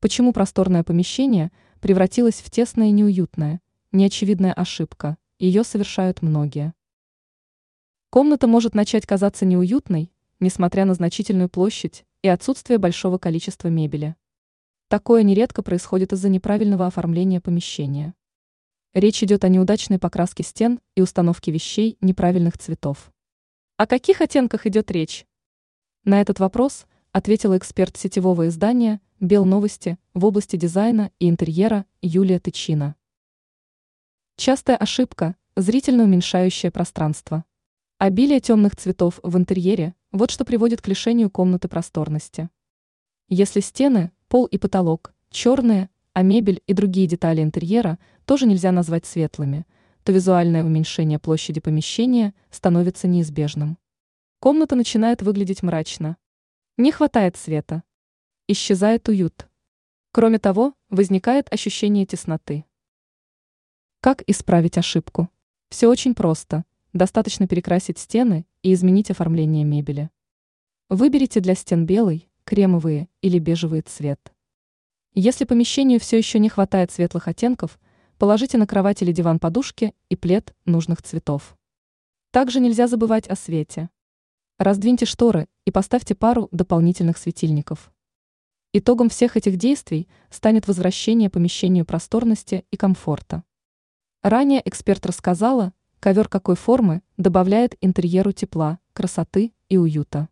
Почему просторное помещение превратилось в тесное и неуютное? Неочевидная ошибка. Ее совершают многие. Комната может начать казаться неуютной, несмотря на значительную площадь и отсутствие большого количества мебели. Такое нередко происходит из-за неправильного оформления помещения. Речь идет о неудачной покраске стен и установке вещей неправильных цветов. О каких оттенках идет речь? На этот вопрос ответила эксперт сетевого издания «Белновости» в области дизайна и интерьера Юлия Тычина. Частая ошибка – зрительно уменьшающее пространство. Обилие темных цветов в интерьере – вот что приводит к лишению комнаты просторности. Если стены, пол и потолок черные, а мебель и другие детали интерьера тоже нельзя назвать светлыми, то визуальное уменьшение площади помещения становится неизбежным. Комната начинает выглядеть мрачно. Не хватает света. Исчезает уют. Кроме того, возникает ощущение тесноты. Как исправить ошибку? Все очень просто. Достаточно перекрасить стены и изменить оформление мебели. Выберите для стен белый, кремовый или бежевый цвет. Если помещению все еще не хватает светлых оттенков, положите на кровать или диван подушки и плед нужных цветов. Также нельзя забывать о свете. Раздвиньте шторы и поставьте пару дополнительных светильников. Итогом всех этих действий станет возвращение помещению просторности и комфорта. Ранее эксперт рассказала, ковер какой формы добавляет интерьеру тепла, красоты и уюта.